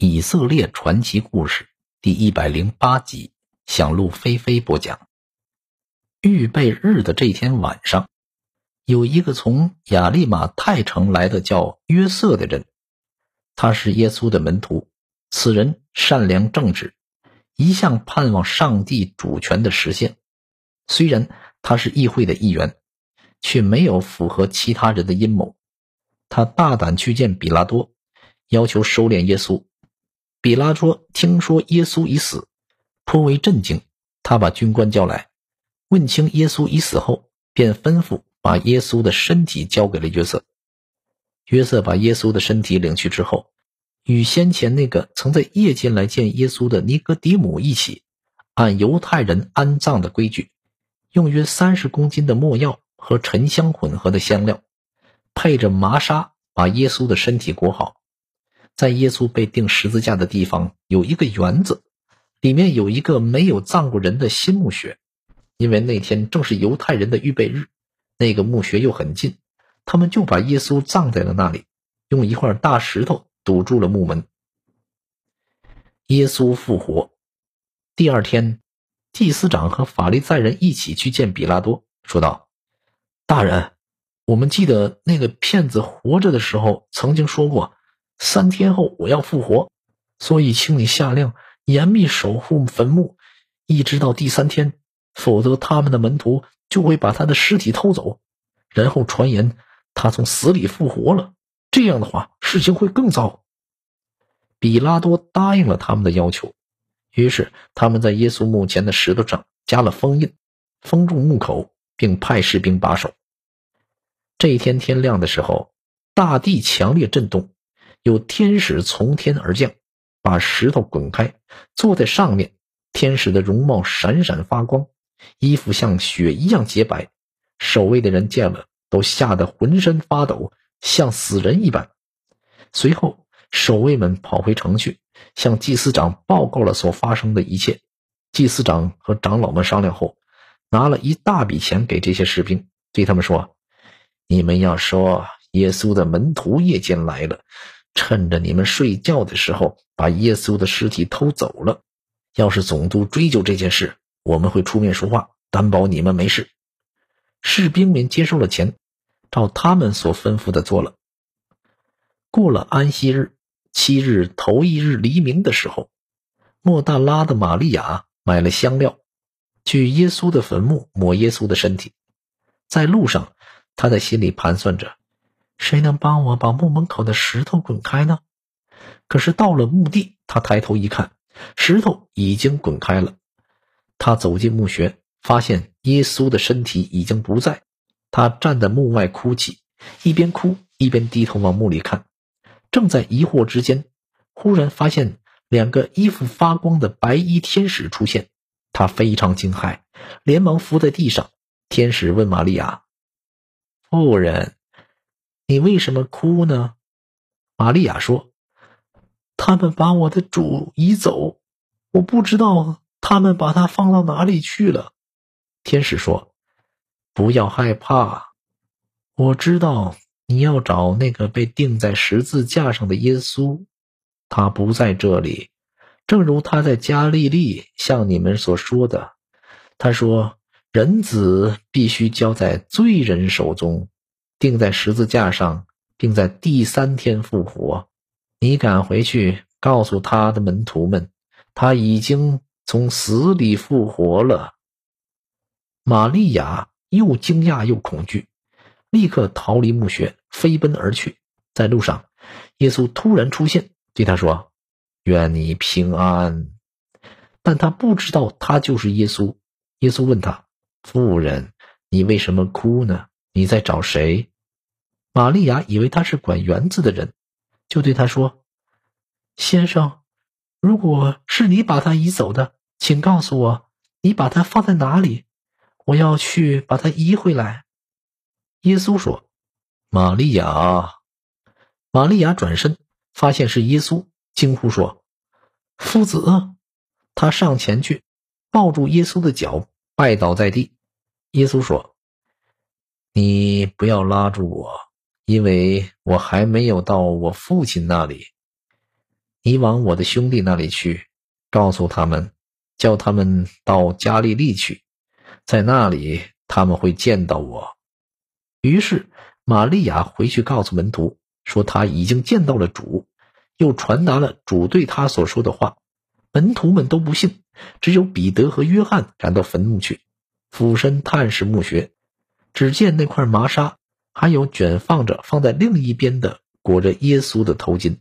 以色列传奇故事第一百零八集，响路飞飞播讲。预备日的这天晚上，有一个从亚利马泰城来的叫约瑟的人，他是耶稣的门徒。此人善良正直，一向盼望上帝主权的实现。虽然他是议会的一员，却没有符合其他人的阴谋。他大胆去见比拉多，要求收敛耶稣。比拉多听说耶稣已死，颇为震惊。他把军官叫来，问清耶稣已死后，便吩咐把耶稣的身体交给了约瑟。约瑟把耶稣的身体领去之后，与先前那个曾在夜间来见耶稣的尼格迪姆一起，按犹太人安葬的规矩，用约三十公斤的墨药和沉香混合的香料，配着麻纱，把耶稣的身体裹好。在耶稣被钉十字架的地方有一个园子，里面有一个没有葬过人的新墓穴，因为那天正是犹太人的预备日，那个墓穴又很近，他们就把耶稣葬在了那里，用一块大石头堵住了墓门。耶稣复活。第二天，祭司长和法利赛人一起去见比拉多，说道：“大人，我们记得那个骗子活着的时候曾经说过。”三天后我要复活，所以请你下令严密守护坟墓，一直到第三天，否则他们的门徒就会把他的尸体偷走，然后传言他从死里复活了。这样的话，事情会更糟。比拉多答应了他们的要求，于是他们在耶稣墓前的石头上加了封印，封住墓口，并派士兵把守。这一天天亮的时候，大地强烈震动。有天使从天而降，把石头滚开，坐在上面。天使的容貌闪闪发光，衣服像雪一样洁白。守卫的人见了，都吓得浑身发抖，像死人一般。随后，守卫们跑回城去，向祭司长报告了所发生的一切。祭司长和长老们商量后，拿了一大笔钱给这些士兵，对他们说：“你们要说耶稣的门徒夜间来了。”趁着你们睡觉的时候，把耶稣的尸体偷走了。要是总督追究这件事，我们会出面说话，担保你们没事。士兵们接受了钱，照他们所吩咐的做了。过了安息日七日头一日黎明的时候，莫大拉的玛利亚买了香料，去耶稣的坟墓抹耶稣的身体。在路上，他在心里盘算着。谁能帮我把墓门口的石头滚开呢？可是到了墓地，他抬头一看，石头已经滚开了。他走进墓穴，发现耶稣的身体已经不在。他站在墓外哭泣，一边哭一边低头往墓里看。正在疑惑之间，忽然发现两个衣服发光的白衣天使出现。他非常惊骇，连忙伏在地上。天使问玛利亚：“夫人。”你为什么哭呢？玛利亚说：“他们把我的主移走，我不知道他们把他放到哪里去了。”天使说：“不要害怕，我知道你要找那个被钉在十字架上的耶稣，他不在这里。正如他在加利利向你们所说的，他说人子必须交在罪人手中。”钉在十字架上，并在第三天复活。你赶回去告诉他的门徒们，他已经从死里复活了。玛利亚又惊讶又恐惧，立刻逃离墓穴，飞奔而去。在路上，耶稣突然出现，对他说：“愿你平安。”但他不知道他就是耶稣。耶稣问他：“妇人，你为什么哭呢？”你在找谁？玛利亚以为他是管园子的人，就对他说：“先生，如果是你把他移走的，请告诉我，你把他放在哪里，我要去把他移回来。”耶稣说：“玛利亚。”玛利亚转身发现是耶稣，惊呼说：“夫子！”他上前去抱住耶稣的脚，拜倒在地。耶稣说。你不要拉住我，因为我还没有到我父亲那里。你往我的兄弟那里去，告诉他们，叫他们到加利利去，在那里他们会见到我。”于是玛利亚回去告诉门徒说，他已经见到了主，又传达了主对他所说的话。门徒们都不信，只有彼得和约翰赶到坟墓去，俯身探视墓穴，只见那块麻纱还有卷放着放在另一边的裹着耶稣的头巾。